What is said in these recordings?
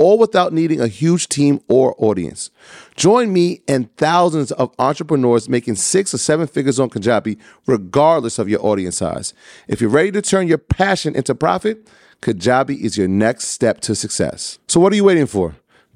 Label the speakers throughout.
Speaker 1: all without needing a huge team or audience. Join me and thousands of entrepreneurs making six or seven figures on Kajabi, regardless of your audience size. If you're ready to turn your passion into profit, Kajabi is your next step to success. So, what are you waiting for?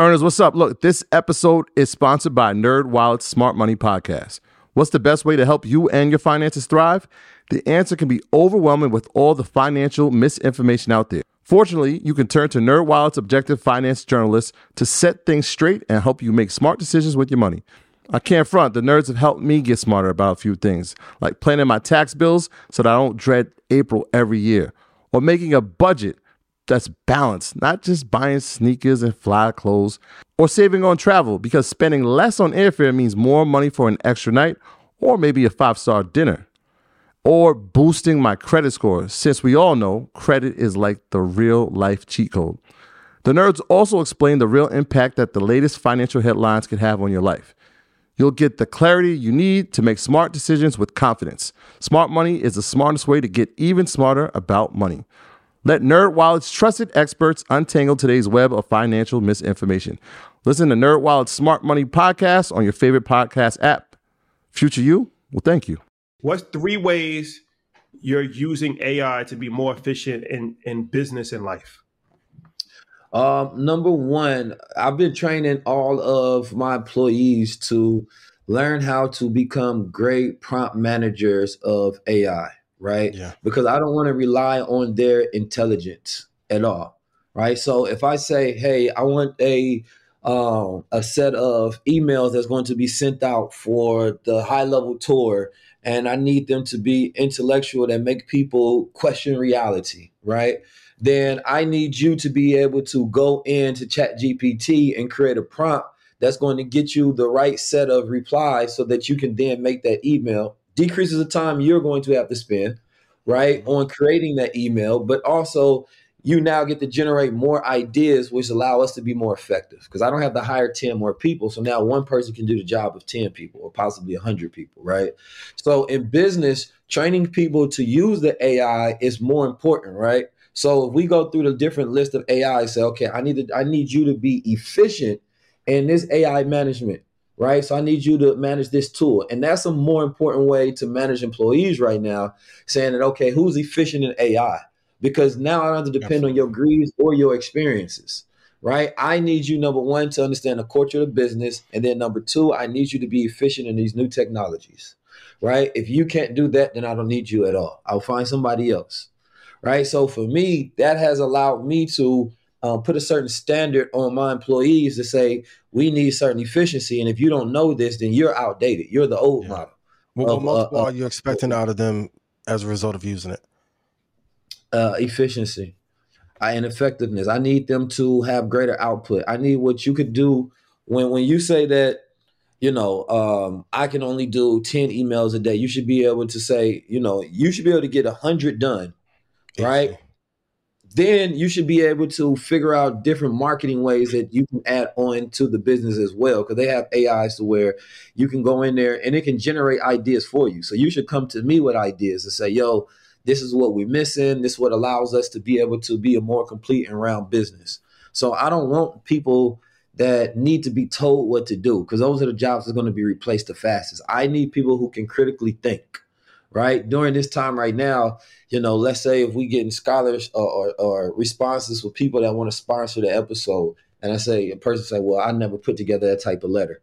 Speaker 1: Earners, what's up? Look, this episode is sponsored by NerdWallet's Smart Money Podcast. What's the best way to help you and your finances thrive? The answer can be overwhelming with all the financial misinformation out there. Fortunately, you can turn to NerdWallet's objective finance journalists to set things straight and help you make smart decisions with your money. I can't front, the nerds have helped me get smarter about a few things, like planning my tax bills so that I don't dread April every year, or making a budget that's balanced, not just buying sneakers and fly clothes, or saving on travel because spending less on airfare means more money for an extra night or maybe a five star dinner or boosting my credit score, since we all know credit is like the real life cheat code. The nerds also explain the real impact that the latest financial headlines can have on your life. You'll get the clarity you need to make smart decisions with confidence. Smart money is the smartest way to get even smarter about money. Let NerdWallet's trusted experts untangle today's web of financial misinformation. Listen to NerdWallet's Smart Money podcast on your favorite podcast app. Future you, well, thank you.
Speaker 2: What's three ways you're using AI to be more efficient in, in business and life?
Speaker 3: Um, number one, I've been training all of my employees to learn how to become great prompt managers of AI, right?
Speaker 4: Yeah.
Speaker 3: Because I don't want to rely on their intelligence at all, right? So if I say, hey, I want a um, a set of emails that's going to be sent out for the high level tour and I need them to be intellectual that make people question reality, right? Then I need you to be able to go into ChatGPT and create a prompt that's going to get you the right set of replies so that you can then make that email. Decreases the time you're going to have to spend, right, mm-hmm. on creating that email, but also you now get to generate more ideas which allow us to be more effective. Because i don't have to hire 10 more people so now one person can do the job of 10 people or possibly 100 people right? So in business training people to use the ai is more important right? So if we go through the different list of ai say okay i need to i need you to be efficient in this ai management right so i need you to manage this tool and that's a more important way to manage employees right now saying that okay who's efficient in ai because now I don't have to depend Absolutely. on your greeds or your experiences, right? I need you, number one, to understand the culture of the business. And then number two, I need you to be efficient in these new technologies, right? If you can't do that, then I don't need you at all. I'll find somebody else, right? So for me, that has allowed me to uh, put a certain standard on my employees to say, we need certain efficiency. And if you don't know this, then you're outdated. You're the old yeah. model.
Speaker 4: What, of, multiple uh, are you expecting out of them as a result of using it?
Speaker 3: uh, efficiency and effectiveness. I need them to have greater output. I need what you could do when when you say that you know um, I can only do ten emails a day. You should be able to say you know you should be able to get a hundred done, right? Then you should be able to figure out different marketing ways that you can add on to the business as well. Because they have AIs to where you can go in there and it can generate ideas for you. So you should come to me with ideas and say, "Yo, this is what we're missing. This is what allows us to be able to be a more complete and round business. So I don't want people that need to be told what to do because those are the jobs that are going to be replaced the fastest. I need people who can critically think, right? During this time right now, you know, let's say if we getting scholars or, or, or responses for people that want to sponsor the episode, and I say a person say, "Well, I never put together that type of letter."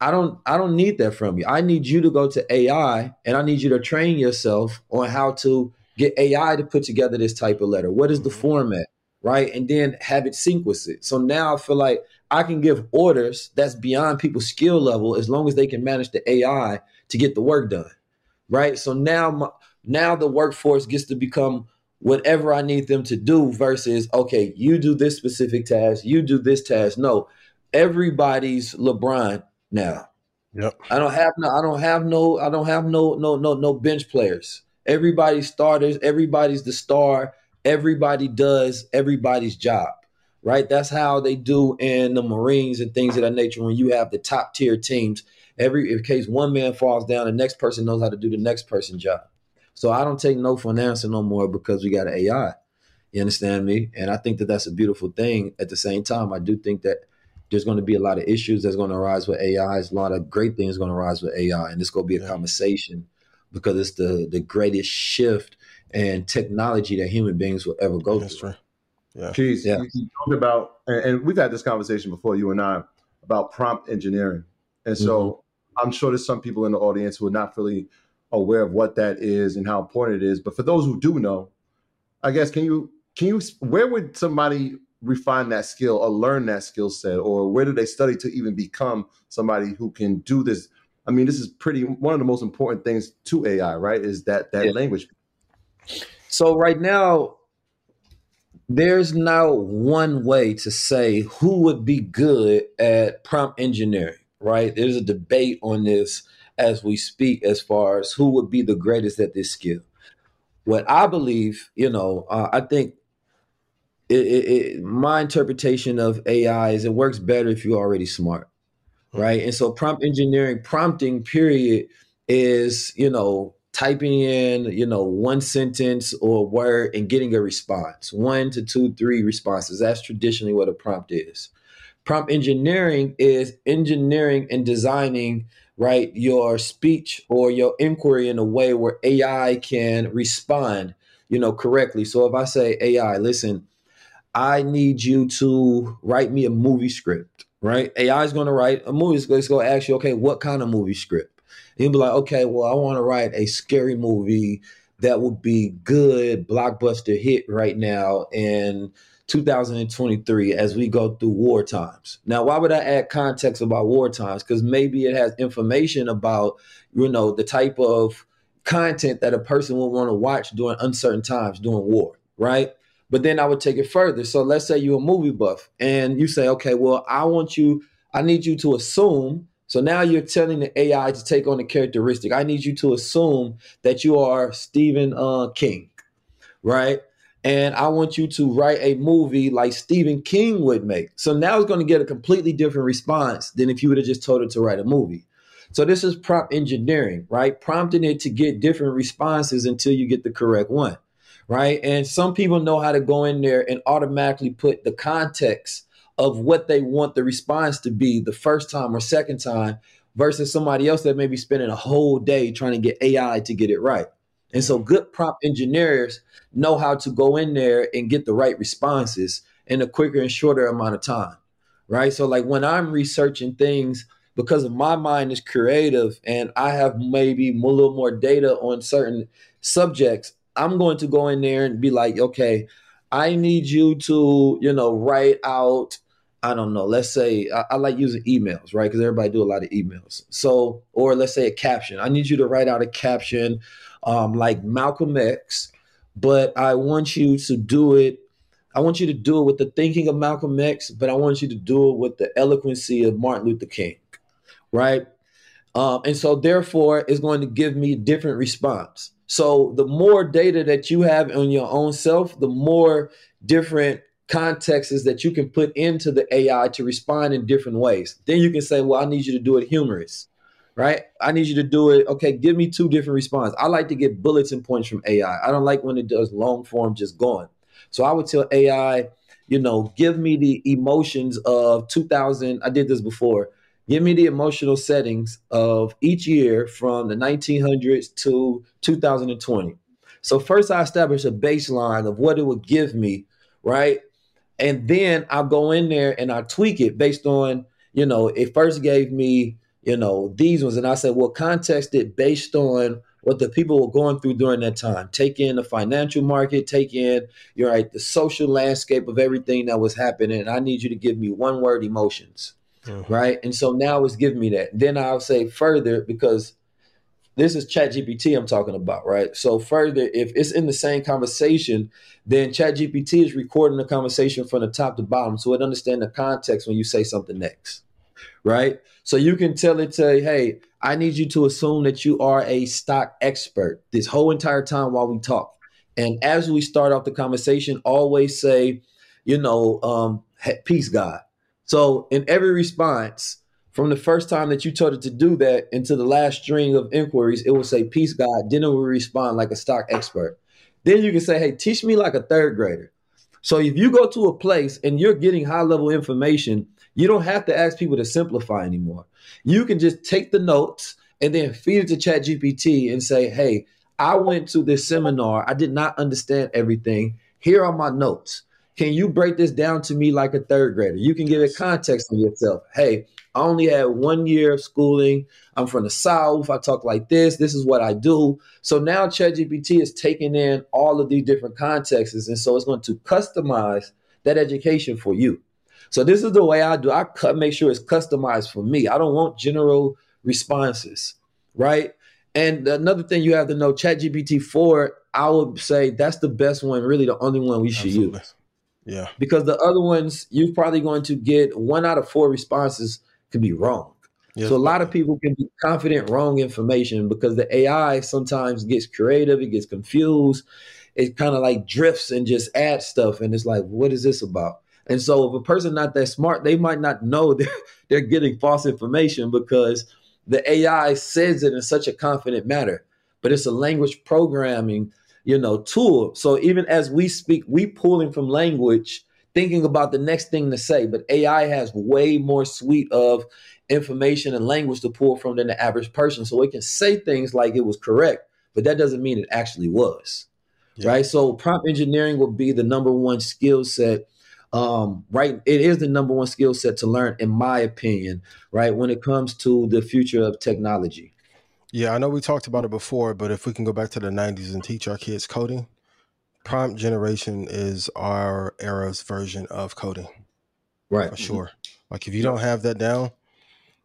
Speaker 3: I don't I don't need that from you. I need you to go to AI and I need you to train yourself on how to get AI to put together this type of letter. What is the
Speaker 4: Mhm.
Speaker 3: format? Right. And then have it sequence it. So now I feel like I can give orders that's beyond people's skill level as long as they can manage the AI to get the work done. Right. So now my, now the workforce gets to become whatever I need them to do versus okay, you do this specific task, you do this task. No, everybody's LeBron now.
Speaker 4: Yep.
Speaker 3: I don't have no I don't have no I don't have no no no no bench players. Everybody's starters, everybody's the star, everybody does everybody's job. Right? That's how they do in the Marines and things of that nature when you have the top tier teams. Every in case one man falls down, the next person knows how to do the next person's job. So I don't take no for an answer no more because we got an AI. You understand me? And I think that that's a beautiful thing. At the same time, I do think that there's going to be a lot of issues that's going to arise with AI. There's a lot of great things going to arise with AI, and it's going to be a
Speaker 4: Yeah.
Speaker 3: conversation because it's the the greatest shift and technology that human beings will ever go
Speaker 4: That's
Speaker 3: through.
Speaker 4: true. Yeah.
Speaker 1: Keys,
Speaker 3: Yeah.
Speaker 1: you, you talked about, and, and we've had this conversation before, you and I, about prompt engineering. And so mm-hmm. I'm sure there's some people in the audience who are not really aware of what that is and how important it is. But for those who do know, I guess can you can you where would somebody refine that skill or learn that skill set, or where do they study to even become somebody who can do this? I mean, this is pretty one of the most important things to AI, right? Is that that
Speaker 3: Yeah.
Speaker 1: language?
Speaker 3: So right now, there's now one way to say who would be good at prompt engineering, right? There's a debate on this as we speak as far as who would be the greatest at this skill. What I believe, you know, uh, I think it, it, it, my interpretation of AI is it works better if you're already smart, right? And so prompt engineering, prompting, period, is you know typing in you know one sentence or word and getting a response, one to two, three responses. That's traditionally what a prompt is. Prompt engineering is engineering and designing right your speech or your inquiry in a way where AI can respond, you know, correctly. So if I say AI, listen, I need you to write me a movie script, right? AI is going to write a movie. script It's going to ask you, okay, what kind of movie script? And you'll be like, okay, well, I want to write a scary movie that would be good, blockbuster hit right now in 2023 as we go through war times. Now, why would I add context about war times? Because maybe it has information about, you know, the type of content that a person will want to watch during uncertain times during war, right? But then I would take it further. So let's say you're a movie buff and you say, okay, well, I want you, I need you to assume. So now you're telling the AI to take on the characteristic. I need you to assume that you are Stephen uh, King, right? And I want you to write a movie like Stephen King would make. So now it's going to get a completely different response than if you would have just told it to write a movie. So this is prompt engineering, right? Prompting it to get different responses until you get the correct one right? And some people know how to go in there and automatically put the context of what they want the response to be the first time or second time versus somebody else that may be spending a whole day trying to get AI to get it right. And so good prompt engineers know how to go in there and get the right responses in a quicker and shorter amount of time. Right. So like when I'm researching things, because my mind is creative and I have maybe a little more data on certain subjects, I'm going to go in there and be like, okay, I need you to, you know, write out, I don't know, let's say I, I like using emails, right? Because everybody do a lot of emails. So, or let's say a caption. I need you to write out a caption um, like Malcolm X, but I want you to do it. I want you to do it with the thinking of Malcolm X, but I want you to do it with the eloquency of Martin Luther King, right? Um, and so, therefore, it's going to give me a different response. So the more data that you have on your own self, the more different contexts that you can put into the AI to respond in different ways. Then you can say, well, I need you to do it humorous, right? I need you to do it. Okay, give me two different responses. I like to get bullets and points from AI. I don't like when it does long form just going. So I would tell AI, you know, give me the emotions of 2000. I did this before. Give me the emotional settings of each year from the 1900s to 2020. So first I establish a baseline of what it would give me, right? And then I'll go in there and I tweak it based on, you know, it first gave me, you know, these ones. And I said, well, context it based on what the people were going through during that time. Take in the financial market, take in you're right, the social landscape of everything that was happening. I need you to give me one word emotions. Mm-hmm. Right. And so now it's giving me that. Then I'll say further because this is chat gpt i'm talking about right so further if it's in the same conversation then chat gpt is recording the conversation from the top to bottom so it understands the context when you say something next right so you can tell it to hey I need you to assume that you are a stock expert this whole entire time while we talk. And as we start off the conversation, always say, you know, um, peace, God. So in every response, from the first time that you told it to do that into the last string of inquiries, it will say, peace, God. Then it will respond like a stock expert. Then you can say, hey, teach me like a third grader. So if you go to a place and you're getting high level information, you don't have to ask people to simplify anymore. You can just take the notes and then feed it to ChatGPT and say, hey, I went to this seminar. I did not understand everything. Here are my notes. Can you break this down to me like a third grader? You can give it context for yourself. Hey, I only had one year of schooling. I'm from the South. I talk like this. This is what I do. So now ChatGPT is taking in all of these different contexts. And so it's going to customize that education for you. So this is the way I do. I cut, make sure it's customized for me. I don't want general responses, right? And another thing you have to know, ChatGPT four, I would say that's the best one, really the only one we should Absolutely. use.
Speaker 4: Yeah.
Speaker 3: Because the other ones, you're probably going to get one out of four responses could be wrong. Yes, so a lot of people can be confident wrong information because the AI sometimes gets creative, it gets confused, it kind of like drifts and just adds stuff, and it's like, what is this about? And so if a person not that smart, they might not know they're, they're getting false information because the AI says it in such a confident manner. But it's a language programming, you know, tool. So even as we speak, we pulling from language, thinking about the next thing to say. But AI has way more suite of information and language to pull from than the average person. So it can say things like it was correct, but that doesn't mean it actually was. Yeah. Right. So prompt engineering will be the number one skill set um, right it is the number one skill set to learn in my opinion right when it comes to the future of technology.
Speaker 4: Yeah i know we talked about it before but if we can go back to the 90s and teach our kids coding prompt generation is our era's version of coding.
Speaker 3: Right.
Speaker 4: For sure. Mm-hmm. like if you don't have that down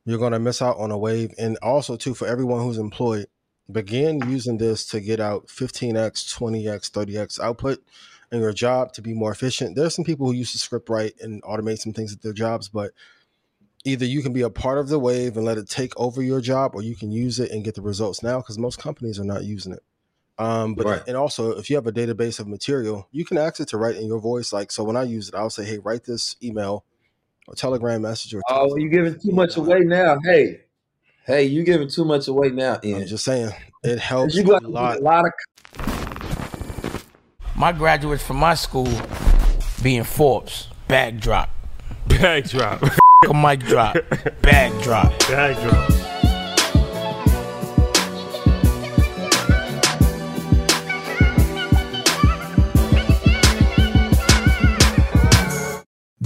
Speaker 4: you're going to miss out on a wave. And also too for everyone who's employed begin using this to get out 15x 20x 30x output in your job to be more efficient. There's some people who use the script write and automate some things at their jobs, but either you can be a part of the wave and let it take over your job, or you can use it and get the results now because most companies are not using it. Um, but right. and also if you have a database of material, you can ask it to write in your voice. Like so, when I use it, I'll say, "Hey, write this email or Telegram message." Or
Speaker 3: oh, you're giving too much away now. Hey, hey, you giving too much away now. Ian.
Speaker 4: I'm just saying it helps you got a lot.
Speaker 3: A lot of
Speaker 5: my graduates from my school being Forbes, bag drop.
Speaker 2: Bag drop.
Speaker 5: a mic drop. Bag drop.
Speaker 2: Bag drop.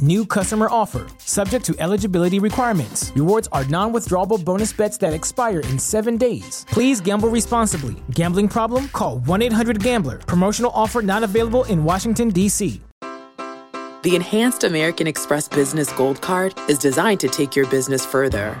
Speaker 6: New customer offer, subject to eligibility requirements. Rewards are non withdrawable bonus bets that expire in seven days. Please gamble responsibly. Gambling problem? Call 1 800 Gambler. Promotional offer not available in Washington, D.C.
Speaker 7: The Enhanced American Express Business Gold Card is designed to take your business further.